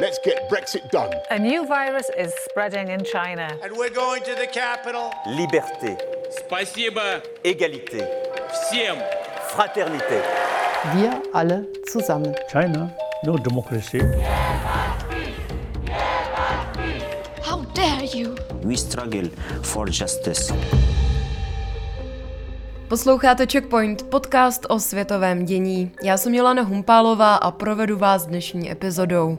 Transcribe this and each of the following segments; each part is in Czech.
Let's get Brexit done. A new virus is spreading in China. And we're going to the capital. Liberté. Спасибо Égalité. всем. Fraternité. Wir alle zusammen. China, no democracy. How dare you? We struggle for justice. Posloucháte Checkpoint, podcast o světovém dění. Já jsem Jolana Humpálová a provedu vás dnešní epizodou.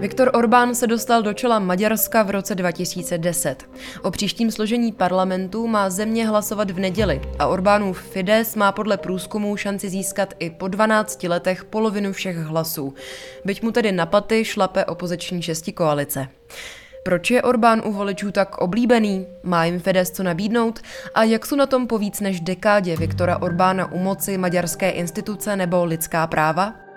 Viktor Orbán se dostal do čela Maďarska v roce 2010. O příštím složení parlamentu má země hlasovat v neděli a Orbánův Fides má podle průzkumů šanci získat i po 12 letech polovinu všech hlasů. Byť mu tedy na paty šlape opoziční šesti koalice. Proč je Orbán u voličů tak oblíbený? Má jim Fides co nabídnout? A jak jsou na tom po víc než dekádě Viktora Orbána u moci maďarské instituce nebo lidská práva?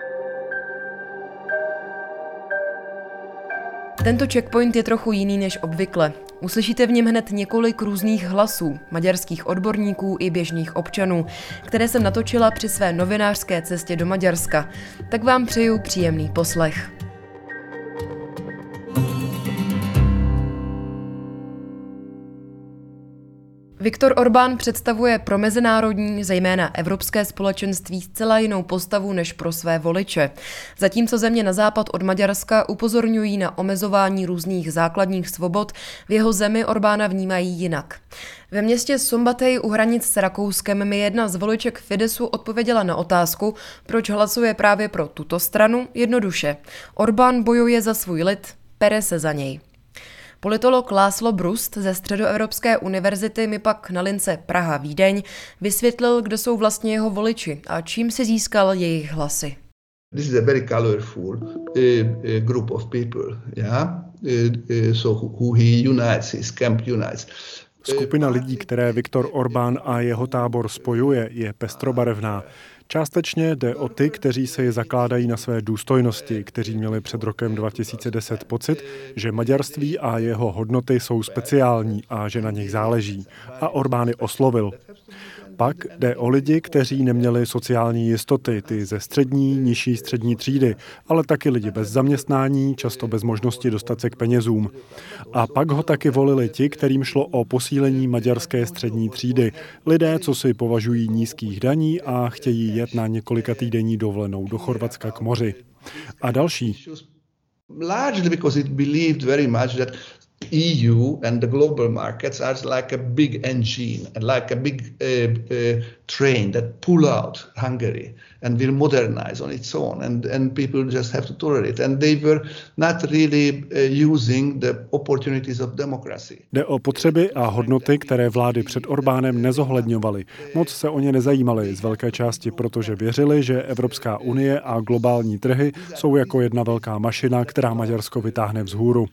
Tento checkpoint je trochu jiný než obvykle. Uslyšíte v něm hned několik různých hlasů, maďarských odborníků i běžných občanů, které jsem natočila při své novinářské cestě do Maďarska. Tak vám přeju příjemný poslech. Viktor Orbán představuje pro mezinárodní, zejména evropské společenství zcela jinou postavu než pro své voliče. Zatímco země na západ od Maďarska upozorňují na omezování různých základních svobod, v jeho zemi Orbána vnímají jinak. Ve městě Sombatej u hranic s Rakouskem mi jedna z voliček Fidesu odpověděla na otázku, proč hlasuje právě pro tuto stranu, jednoduše. Orbán bojuje za svůj lid, pere se za něj. Politolog Láslo Brust ze Středoevropské univerzity mi pak na lince Praha-Vídeň vysvětlil, kdo jsou vlastně jeho voliči a čím si získal jejich hlasy. This is a very colorful uh, uh, group of people, yeah? Uh, so who he unites, his camp unites. Skupina lidí, které Viktor Orbán a jeho tábor spojuje, je pestrobarevná. Částečně jde o ty, kteří se je zakládají na své důstojnosti, kteří měli před rokem 2010 pocit, že maďarství a jeho hodnoty jsou speciální a že na nich záleží. A Orbán je oslovil. Pak jde o lidi, kteří neměli sociální jistoty, ty ze střední, nižší střední třídy, ale taky lidi bez zaměstnání, často bez možnosti dostat se k penězům. A pak ho taky volili ti, kterým šlo o posílení maďarské střední třídy. Lidé, co si považují nízkých daní a chtějí jet na několika týdenní dovolenou do Chorvatska k moři. A další. Largely because it believed very much that EU and the global markets are like a big engine and like a big uh, uh, train that pull out Hungary and will modernize on its own and, and people just have to tolerate and they were not really uh, using the opportunities of democracy. Jde o potřeby a hodnoty, které vlády před Orbánem nezohledňovaly. Moc se o ně nezajímaly z velké části, protože věřili, že Evropská unie a globální trhy jsou jako jedna velká mašina, která Maďarsko vytáhne vzhůru.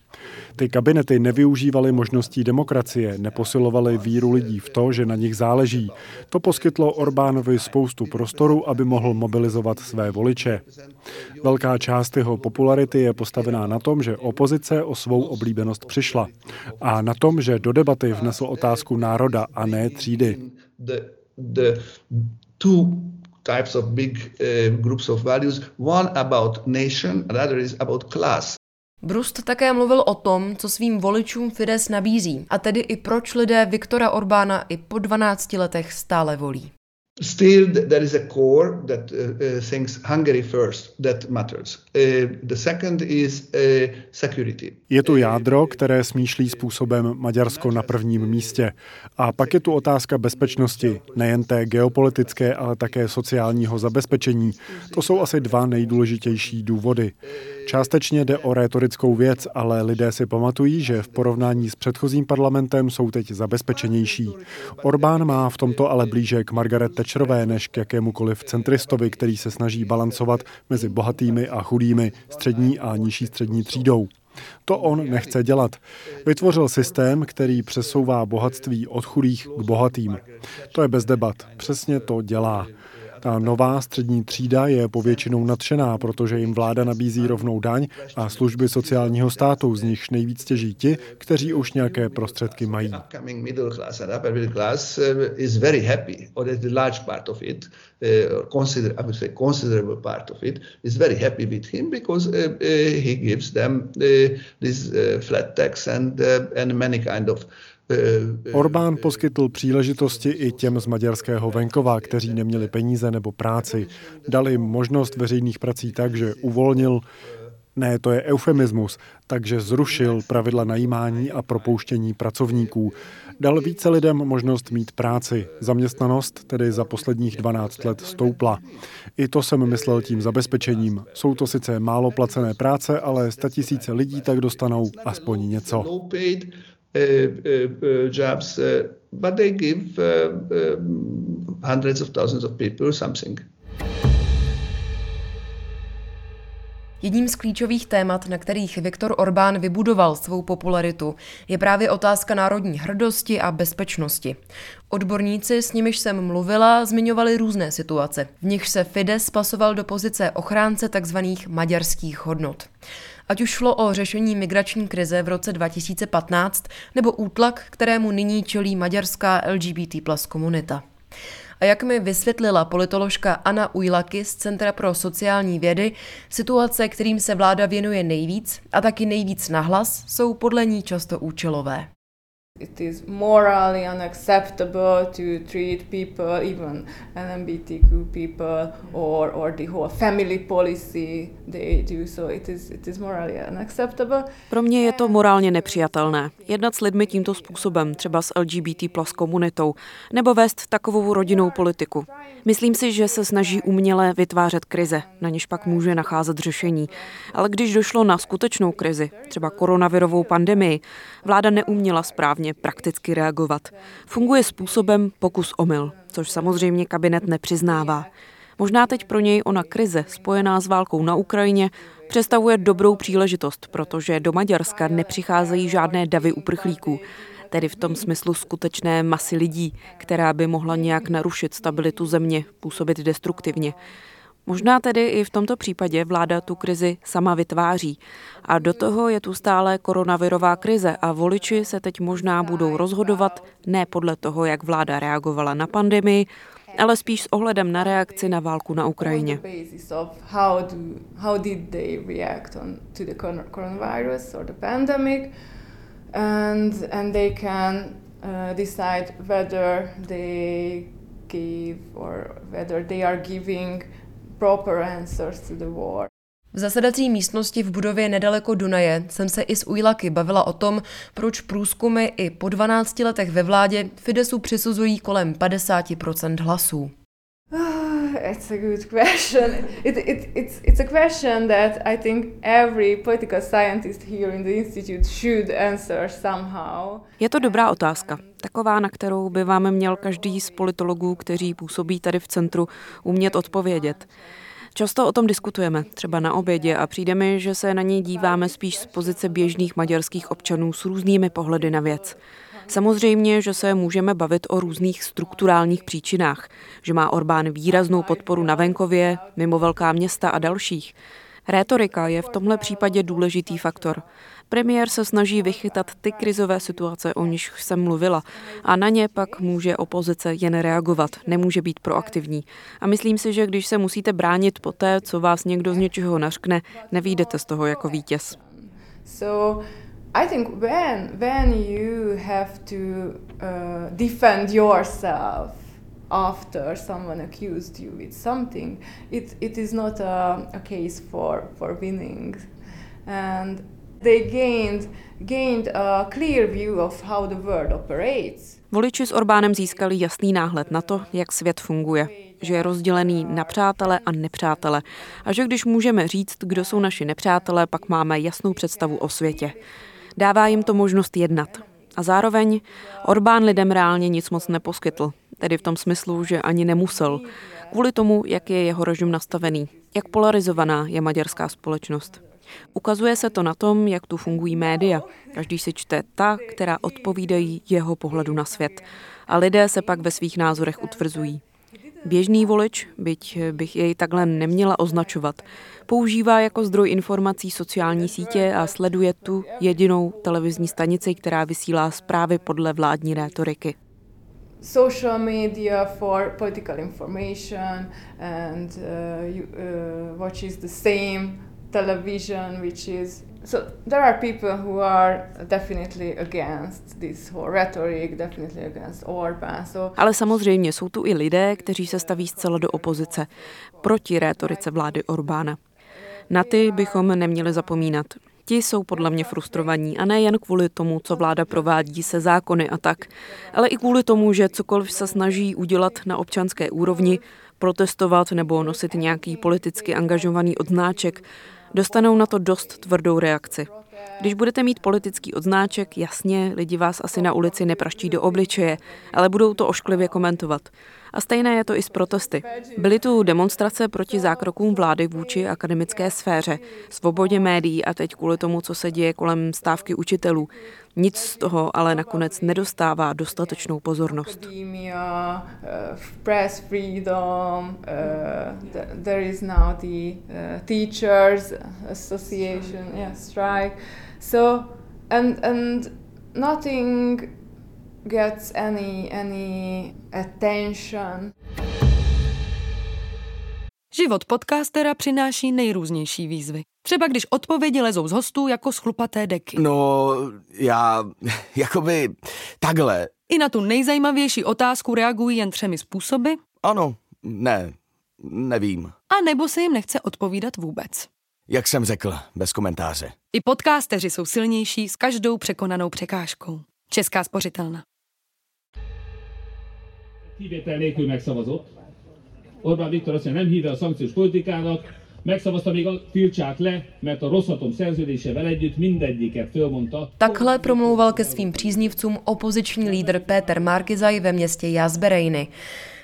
Ty kabinety nevyužívaly možností demokracie, neposilovaly víru lidí v to, že na nich záleží. To poskytlo Orbánovi spoustu prostoru, aby mohl mobilizovat své voliče. Velká část jeho popularity je postavená na tom, že opozice o svou oblíbenost přišla a na tom, že do debaty vnesl otázku národa a ne třídy. The, the two types of big uh, groups of values, one about nation, another is about class. Brust také mluvil o tom, co svým voličům Fides nabízí, a tedy i proč lidé Viktora Orbána i po 12 letech stále volí. Still, there is a core that uh, uh, thinks Hungary first, that matters. Uh, the second is uh, security. Je tu jádro, které smýšlí způsobem Maďarsko na prvním místě. A pak je tu otázka bezpečnosti, nejen té geopolitické, ale také sociálního zabezpečení. To jsou asi dva nejdůležitější důvody. Částečně jde o rétorickou věc, ale lidé si pamatují, že v porovnání s předchozím parlamentem jsou teď zabezpečenější. Orbán má v tomto ale blíže k Margaret Thatcherové než k jakémukoliv centristovi, který se snaží balancovat mezi bohatými a chudými, střední a nižší střední třídou. To on nechce dělat. Vytvořil systém, který přesouvá bohatství od chudých k bohatým. To je bez debat. Přesně to dělá. Ta nová střední třída je povětšinou nadšená, protože jim vláda nabízí rovnou daň a služby sociálního státu, z nichž nejvíc těží ti, kteří už nějaké prostředky mají. Kind of Orbán poskytl příležitosti i těm z maďarského venkova, kteří neměli peníze nebo práci. Dali možnost veřejných prací tak, že uvolnil ne, to je eufemismus, takže zrušil pravidla najímání a propouštění pracovníků. Dal více lidem možnost mít práci. Zaměstnanost tedy za posledních 12 let stoupla. I to jsem myslel tím zabezpečením. Jsou to sice málo placené práce, ale tisíce lidí tak dostanou aspoň něco. Uh, uh, uh, jobs, but they give hundreds of thousands of people something. Jedním z klíčových témat, na kterých Viktor Orbán vybudoval svou popularitu, je právě otázka národní hrdosti a bezpečnosti. Odborníci, s nimiž jsem mluvila, zmiňovali různé situace, v nichž se Fides pasoval do pozice ochránce tzv. maďarských hodnot. Ať už šlo o řešení migrační krize v roce 2015 nebo útlak, kterému nyní čelí maďarská LGBT plus komunita. A jak mi vysvětlila politoložka Anna Ujlaky z Centra pro sociální vědy, situace, kterým se vláda věnuje nejvíc a taky nejvíc nahlas, jsou podle ní často účelové. It is morally unacceptable to treat people, even LGBTQ people, or, or the whole family policy they do. So it is, it is morally unacceptable. Pro mě je to morálně nepřijatelné. Jednat s lidmi tímto způsobem, třeba s LGBT plus komunitou, nebo vést takovou rodinnou politiku. Myslím si, že se snaží uměle vytvářet krize, na něž pak může nacházet řešení. Ale když došlo na skutečnou krizi, třeba koronavirovou pandemii, vláda neuměla správně prakticky reagovat. Funguje způsobem pokus omyl, což samozřejmě kabinet nepřiznává. Možná teď pro něj ona krize spojená s válkou na Ukrajině představuje dobrou příležitost, protože do Maďarska nepřicházejí žádné davy uprchlíků tedy v tom smyslu skutečné masy lidí, která by mohla nějak narušit stabilitu země, působit destruktivně. Možná tedy i v tomto případě vláda tu krizi sama vytváří. A do toho je tu stále koronavirová krize a voliči se teď možná budou rozhodovat ne podle toho, jak vláda reagovala na pandemii, ale spíš s ohledem na reakci na válku na Ukrajině. uh, decide whether they give or whether they are giving proper answers to the war. V zasedací místnosti v budově nedaleko Dunaje jsem se i s Ujlaky bavila o tom, proč průzkumy i po 12 letech ve vládě Fidesu přisuzují kolem 50% hlasů. It's a good question. It, it, it's, it's a question that I think every political scientist here in the institute should answer somehow. Je to dobrá otázka. Taková, na kterou by vám měl každý z politologů, kteří působí tady v centru, umět odpovědět. Často o tom diskutujeme, třeba na obědě, a přijde mi, že se na něj díváme spíš z pozice běžných maďarských občanů s různými pohledy na věc. Samozřejmě, že se můžeme bavit o různých strukturálních příčinách, že má Orbán výraznou podporu na venkově, mimo velká města a dalších. Rétorika je v tomhle případě důležitý faktor. Premiér se snaží vychytat ty krizové situace, o nich jsem mluvila, a na ně pak může opozice jen reagovat, nemůže být proaktivní. A myslím si, že když se musíte bránit po té, co vás někdo z něčeho nařkne, nevídete z toho jako vítěz. So, I think when when you have to uh, defend yourself after someone accused you with something, it, it is not a, a case for, for winning. And they gained, gained a clear view of how the world operates. Voliči s Orbánem získali jasný náhled na to, jak svět funguje, že je rozdělený na přátele a nepřátele a že když můžeme říct, kdo jsou naši nepřátelé, pak máme jasnou představu o světě. Dává jim to možnost jednat. A zároveň Orbán lidem reálně nic moc neposkytl, tedy v tom smyslu, že ani nemusel, kvůli tomu, jak je jeho režim nastavený, jak polarizovaná je maďarská společnost. Ukazuje se to na tom, jak tu fungují média. Každý si čte ta, která odpovídají jeho pohledu na svět. A lidé se pak ve svých názorech utvrzují. Běžný volič, byť bych jej takhle neměla označovat, používá jako zdroj informací sociální sítě a sleduje tu jedinou televizní stanici, která vysílá zprávy podle vládní rétoriky. Social media for political information and uh, you, uh, watches the same television, which is so there are people who are definitely against this whole rhetoric, definitely against Orbán. So Ale samozřejmě jsou tu i lidé, kteří se staví zcela do opozice proti rétorice vlády Orbána. Na ty bychom neměli zapomínat. Ti jsou podle mě frustrovaní a ne jen kvůli tomu, co vláda provádí se zákony a tak, ale i kvůli tomu, že cokoliv se snaží udělat na občanské úrovni, protestovat nebo nosit nějaký politicky angažovaný odznáček, dostanou na to dost tvrdou reakci. Když budete mít politický odznáček, jasně, lidi vás asi na ulici nepraští do obličeje, ale budou to ošklivě komentovat. A stejné je to i s protesty. Byly tu demonstrace proti zákrokům vlády vůči akademické sféře, svobodě médií a teď kvůli tomu, co se děje kolem stávky učitelů. Nic z toho ale nakonec nedostává dostatečnou pozornost. So and and nothing gets any any attention. Život podcastera přináší nejrůznější výzvy. Třeba když odpovědi lezou z hostů jako schlupaté deky. No, já, jakoby, takhle. I na tu nejzajímavější otázku reagují jen třemi způsoby. Ano, ne, nevím. A nebo se jim nechce odpovídat vůbec. Jak jsem řekl, bez komentáře. I podcasteři jsou silnější s každou překonanou překážkou. Česká spořitelna. Kivétel nélkül megszavazott. Orbán Viktor azt mondja, nem híve a szankciós politikának, megszavazta, még a tiltsák le, mert a rosszatom szerződésével együtt mindegyiket fölmondta. Takhle promlouval ke svým příznivcům opoziční lídr Péter Markizaj ve městě Jazberejny.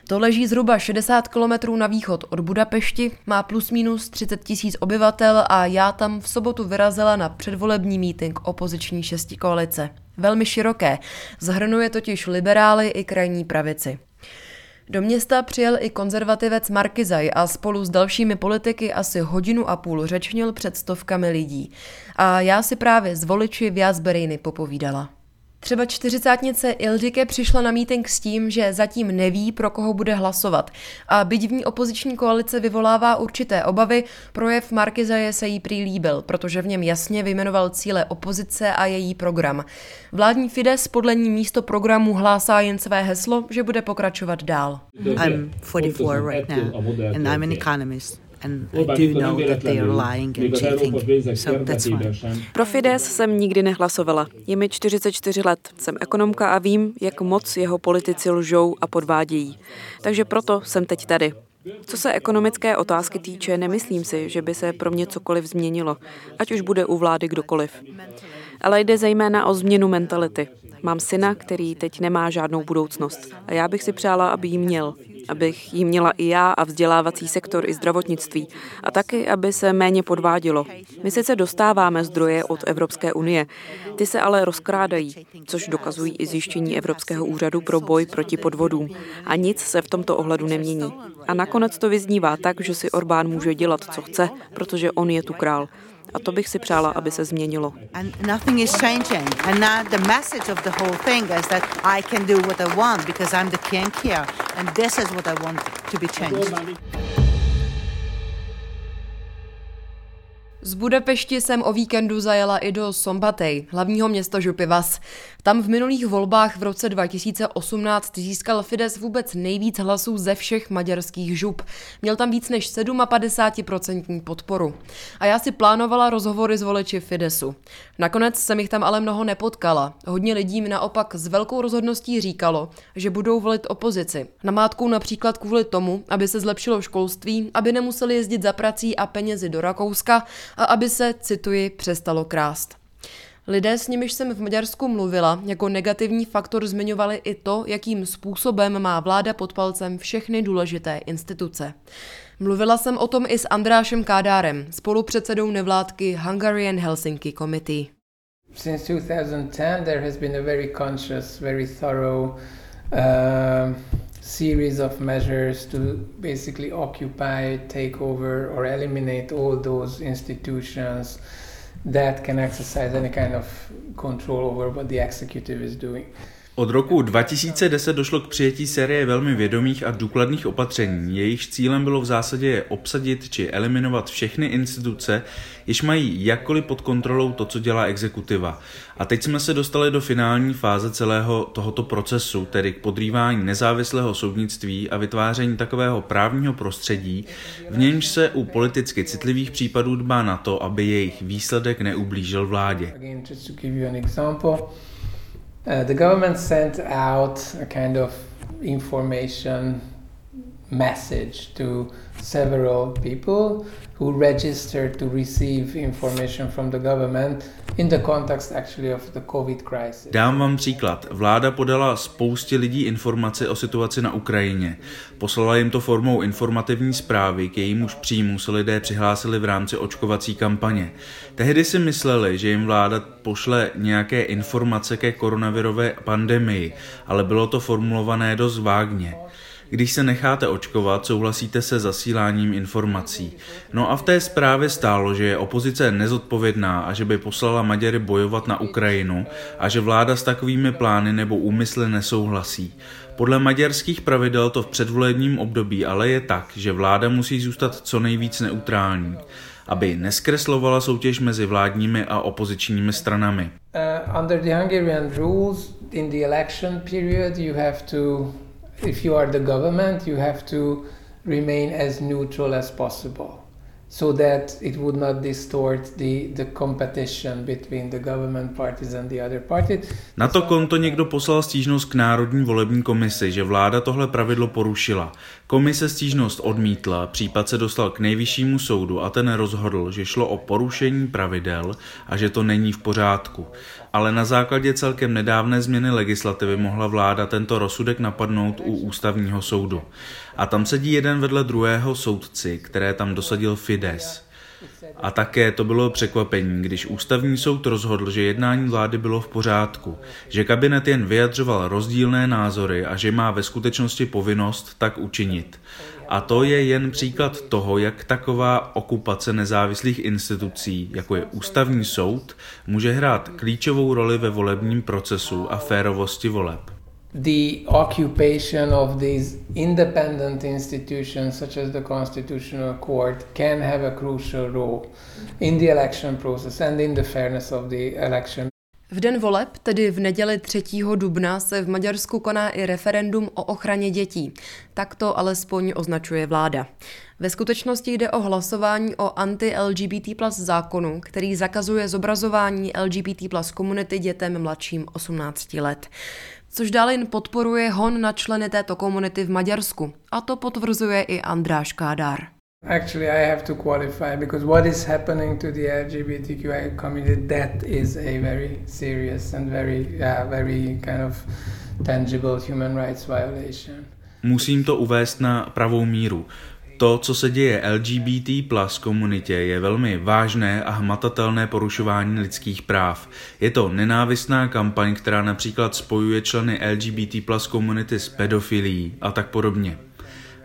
To leží zhruba 60 kilometrů na východ od Budapešti, má plus minus 30 tisíc obyvatel a já tam v sobotu vyrazila na předvolební mítink opoziční šesti koalice. Velmi široké, zahrnuje totiž liberály i krajní pravici. Do města přijel i konzervativec Markizaj a spolu s dalšími politiky asi hodinu a půl řečnil před stovkami lidí. A já si právě z voliči v Jazberejny popovídala. Třeba čtyřicátnice Ildike přišla na mítink s tím, že zatím neví, pro koho bude hlasovat. A byť v ní opoziční koalice vyvolává určité obavy, projev Markizaje se jí prý líbil, protože v něm jasně vyjmenoval cíle opozice a její program. Vládní Fides podle ní místo programu hlásá jen své heslo, že bude pokračovat dál. I'm 44 right now and I'm an economist. And I do know that they are lying and cheating, so that's fine. Pro Fides jsem nikdy nehlasovala. Je mi 44 let, jsem ekonomka a vím, jak moc jeho politici lžou a podvádějí. Takže proto jsem teď tady. Co se ekonomické otázky týče, nemyslím si, že by se pro mě cokoliv změnilo, ať už bude u vlády kdokoliv. Ale jde zejména o změnu mentality. Mám syna, který teď nemá žádnou budoucnost a já bych si přála, aby ji měl. Abych ji měla i já a vzdělávací sektor i zdravotnictví. A taky, aby se méně podvádělo. My sice dostáváme zdroje od Evropské unie, ty se ale rozkrádají, což dokazují i zjištění Evropského úřadu pro boj proti podvodům. A nic se v tomto ohledu nemění. A nakonec to vyznívá tak, že si Orbán může dělat, co chce, protože on je tu král. A to bych si přála, aby se změnilo. And this is what I want to be changed. Z Budapešti jsem o víkendu zajela i do Sombatej, hlavního města Župivas. Tam v minulých volbách v roce 2018 získal Fides vůbec nejvíc hlasů ze všech maďarských žup. Měl tam víc než 57% podporu. A já si plánovala rozhovory s voliči Fidesu. Nakonec jsem jich tam ale mnoho nepotkala. Hodně lidí mi naopak s velkou rozhodností říkalo, že budou volit opozici. Namátkou například kvůli tomu, aby se zlepšilo školství, aby nemuseli jezdit za prací a penězi do Rakouska a aby se, cituji, přestalo krást. Lidé, s nimiž jsem v Maďarsku mluvila, jako negativní faktor zmiňovali i to, jakým způsobem má vláda pod palcem všechny důležité instituce. Mluvila jsem o tom i s Andrášem Kádárem, spolupředsedou nevládky Hungarian Helsinki Committee. Since 2010 there has been a very conscious, very thorough uh, series of measures to basically occupy, take over, or eliminate all those institutions that can exercise any kind of control over what the executive is doing. Od roku 2010 došlo k přijetí série velmi vědomých a důkladných opatření. Jejich cílem bylo v zásadě obsadit či eliminovat všechny instituce, jež mají jakkoliv pod kontrolou to, co dělá exekutiva. A teď jsme se dostali do finální fáze celého tohoto procesu, tedy k podrývání nezávislého soudnictví a vytváření takového právního prostředí, v němž se u politicky citlivých případů dbá na to, aby jejich výsledek neublížil vládě. Uh, the government sent out a kind of information message to several people who registered to receive information from the government in the context actually of the COVID crisis. Dám vám příklad. Vláda podala spoustě lidí informace o situaci na Ukrajině. Poslala jim to formou informativní zprávy, k jejímuž příjmu se lidé přihlásili v rámci očkovací kampaně. Tehdy si mysleli, že jim vláda pošle nějaké informace ke koronavirové pandemii, ale bylo to formulované dost vágně. Když se necháte očkovat, souhlasíte se zasíláním informací. No a v té zprávě stálo, že je opozice nezodpovědná a že by poslala Maďary bojovat na Ukrajinu a že vláda s takovými plány nebo úmysly nesouhlasí. Podle maďarských pravidel to v předvolebním období ale je tak, že vláda musí zůstat co nejvíc neutrální aby neskreslovala soutěž mezi vládními a opozičními stranami. Uh, under the Hungarian rules in the election period you have to if you are the government, you have to remain as neutral as possible so that it would not distort the, the competition between the government parties and the other party. Na to konto někdo poslal stížnost k Národní volební komisi, že vláda tohle pravidlo porušila. Komise stížnost odmítla, případ se dostal k nejvyššímu soudu a ten rozhodl, že šlo o porušení pravidel a že to není v pořádku. Ale na základě celkem nedávné změny legislativy mohla vláda tento rozsudek napadnout u ústavního soudu. A tam sedí jeden vedle druhého soudci, které tam dosadil Fides. A také to bylo překvapení, když ústavní soud rozhodl, že jednání vlády bylo v pořádku, že kabinet jen vyjadřoval rozdílné názory a že má ve skutečnosti povinnost tak učinit. A to je jen příklad toho, jak taková okupace nezávislých institucí, jako je ústavní soud, může hrát klíčovou roli ve volebním procesu a férovosti voleb. the occupation of these independent institutions, such as the Constitutional Court, can have a crucial role in the election process and in the fairness of the election. V den voleb, tedy v neděli 3. dubna, se v Maďarsku koná i referendum o ochraně dětí. Tak to alespoň označuje vláda. Ve skutečnosti jde o hlasování o anti-LGBT plus zákonu, který zakazuje zobrazování LGBT plus komunity dětem mladším 18 let což dále jen podporuje hon na členy této komunity v Maďarsku. A to potvrzuje i Andráš Kádár. Actually, I have to qualify because what is happening to the LGBTQI community that is a very serious and very, uh, very kind of tangible human rights violation. Musím to uvést na pravou míru. To, co se děje LGBT plus komunitě, je velmi vážné a hmatatelné porušování lidských práv. Je to nenávistná kampaň, která například spojuje členy LGBT plus komunity s pedofilií a tak podobně.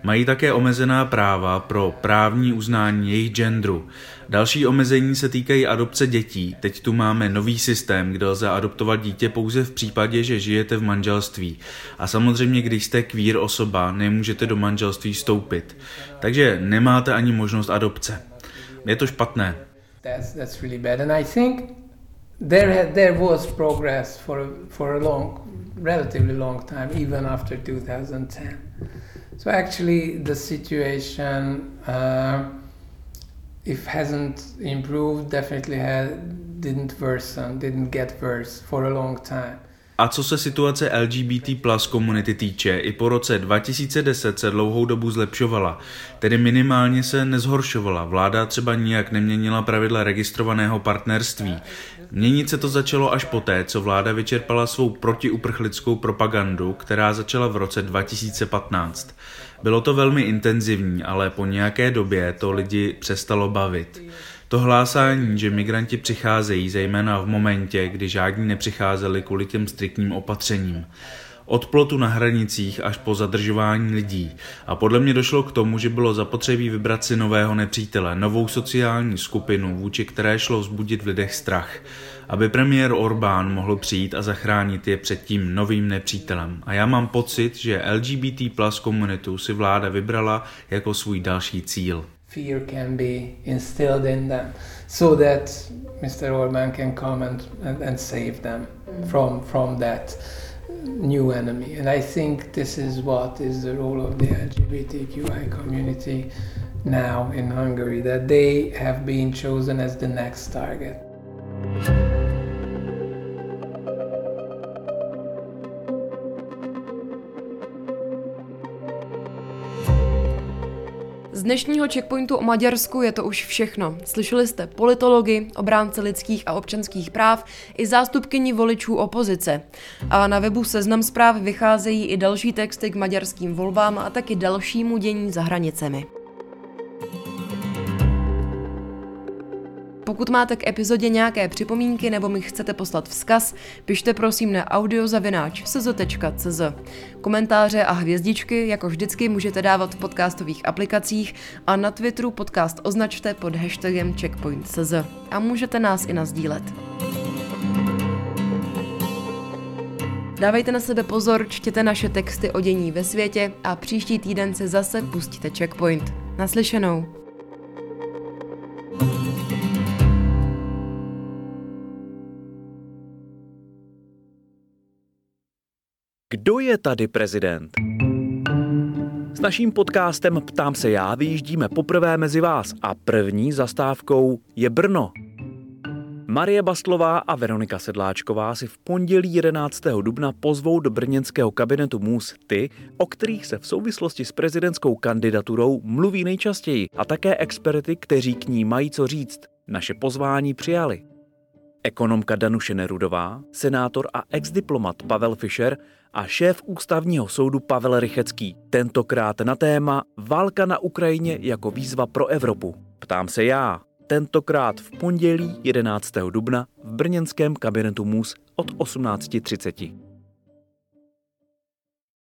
Mají také omezená práva pro právní uznání jejich genderu. Další omezení se týkají adopce dětí. Teď tu máme nový systém, kde lze adoptovat dítě pouze v případě, že žijete v manželství. A samozřejmě, když jste queer osoba, nemůžete do manželství vstoupit. Takže nemáte ani možnost adopce. Je to špatné. That's, that's really bad. And I think there, there was progress for, for a long, relatively long time, even after 2010. So actually, the situation, uh, if hasn't improved, definitely had, didn't worsen, didn't get worse for a long time. A co se situace LGBT plus komunity týče, i po roce 2010 se dlouhou dobu zlepšovala, tedy minimálně se nezhoršovala. Vláda třeba nijak neměnila pravidla registrovaného partnerství. Měnit se to začalo až poté, co vláda vyčerpala svou protiuprchlickou propagandu, která začala v roce 2015. Bylo to velmi intenzivní, ale po nějaké době to lidi přestalo bavit. To hlásání, že migranti přicházejí zejména v momentě, kdy žádní nepřicházeli kvůli těm striktním opatřením. Od plotu na hranicích až po zadržování lidí. A podle mě došlo k tomu, že bylo zapotřebí vybrat si nového nepřítele, novou sociální skupinu, vůči které šlo vzbudit v lidech strach aby premiér Orbán mohl přijít a zachránit je před tím novým nepřítelem. A já mám pocit, že LGBT plus komunitu si vláda vybrala jako svůj další cíl. Fear can be instilled in them so that Mr. Orbán can come and, and, and save them from, from that new enemy. And I think this is what is the role of the LGBTQI community now in Hungary, that they have been chosen as the next target. Dnešního checkpointu o Maďarsku je to už všechno. Slyšeli jste politology, obránce lidských a občanských práv i zástupkyni voličů opozice. A na webu Seznam zpráv vycházejí i další texty k maďarským volbám a taky dalšímu dění za hranicemi. Pokud máte k epizodě nějaké připomínky nebo mi chcete poslat vzkaz, pište prosím na audiozavináč.cz. Komentáře a hvězdičky, jako vždycky, můžete dávat v podcastových aplikacích a na Twitteru podcast označte pod hashtagem checkpoint.cz a můžete nás i nazdílet. Dávejte na sebe pozor, čtěte naše texty o dění ve světě a příští týden se zase pustíte Checkpoint. Naslyšenou. Kdo je tady prezident? S naším podcastem Ptám se já vyjíždíme poprvé mezi vás a první zastávkou je Brno. Marie Bastlová a Veronika Sedláčková si v pondělí 11. dubna pozvou do brněnského kabinetu MUS ty, o kterých se v souvislosti s prezidentskou kandidaturou mluví nejčastěji a také experty, kteří k ní mají co říct. Naše pozvání přijali. Ekonomka Danuše Nerudová, senátor a exdiplomat Pavel Fischer a šéf ústavního soudu Pavel Rychecký. Tentokrát na téma Válka na Ukrajině jako výzva pro Evropu. Ptám se já, tentokrát v pondělí 11. dubna v brněnském kabinetu MUS od 18.30.